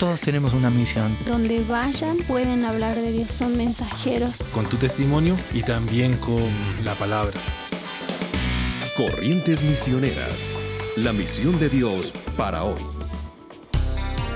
Todos tenemos una misión. Donde vayan pueden hablar de Dios, son mensajeros. Con tu testimonio y también con la palabra. Corrientes Misioneras. La misión de Dios para hoy.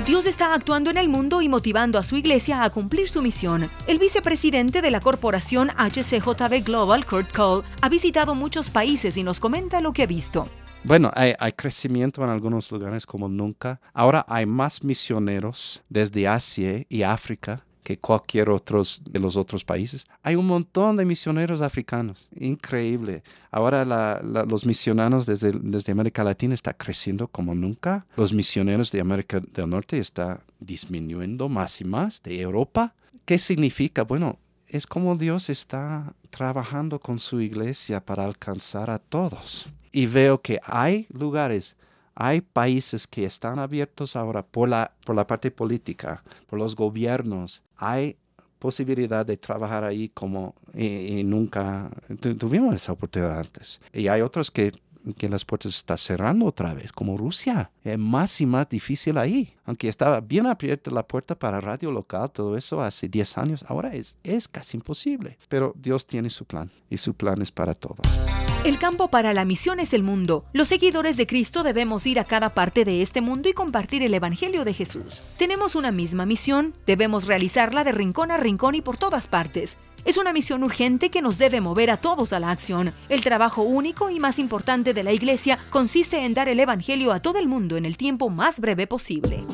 Dios está actuando en el mundo y motivando a su iglesia a cumplir su misión. El vicepresidente de la corporación HCJB Global, Kurt Cole, ha visitado muchos países y nos comenta lo que ha visto. Bueno, hay, crecimiento en algunos lugares como nunca. Ahora hay más misioneros desde Asia y África que cualquier otro de los otros países. Hay un montón de misioneros africanos, increíble. Ahora los misioneros desde, desde América Latina están creciendo como nunca. Los misioneros de América del Norte están disminuyendo más y más, de Europa. ¿Qué significa? Bueno, es como Dios está trabajando con su iglesia para alcanzar a todos y veo que hay lugares, hay países que están abiertos ahora por la, por la parte política, por los gobiernos. Hay posibilidad de trabajar ahí como nunca tuvimos esa oportunidad antes. Y hay otros que, que las puertas están cerrando otra vez, como Rusia. Es más y más difícil ahí. Aunque estaba bien abierta la puerta para radio local, todo eso hace 10 años, ahora es, es casi imposible. Pero Dios tiene su plan y su plan es para todos. El campo para la misión es el mundo. Los seguidores de Cristo debemos ir a cada parte de este mundo y compartir el Evangelio de Jesús. Tenemos una misma misión, debemos realizarla de rincón a rincón y por todas partes. Es una misión urgente que nos debe mover a todos a la acción. El trabajo único y más importante de la Iglesia consiste en dar el Evangelio a todo el mundo en el tiempo más breve posible.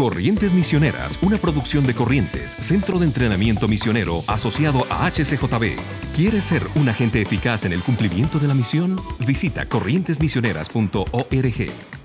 Corrientes Misioneras, una producción de Corrientes, Centro de Entrenamiento Misionero asociado a HCJB. ¿Quieres ser un agente eficaz en el cumplimiento de la misión? Visita corrientesmisioneras.org.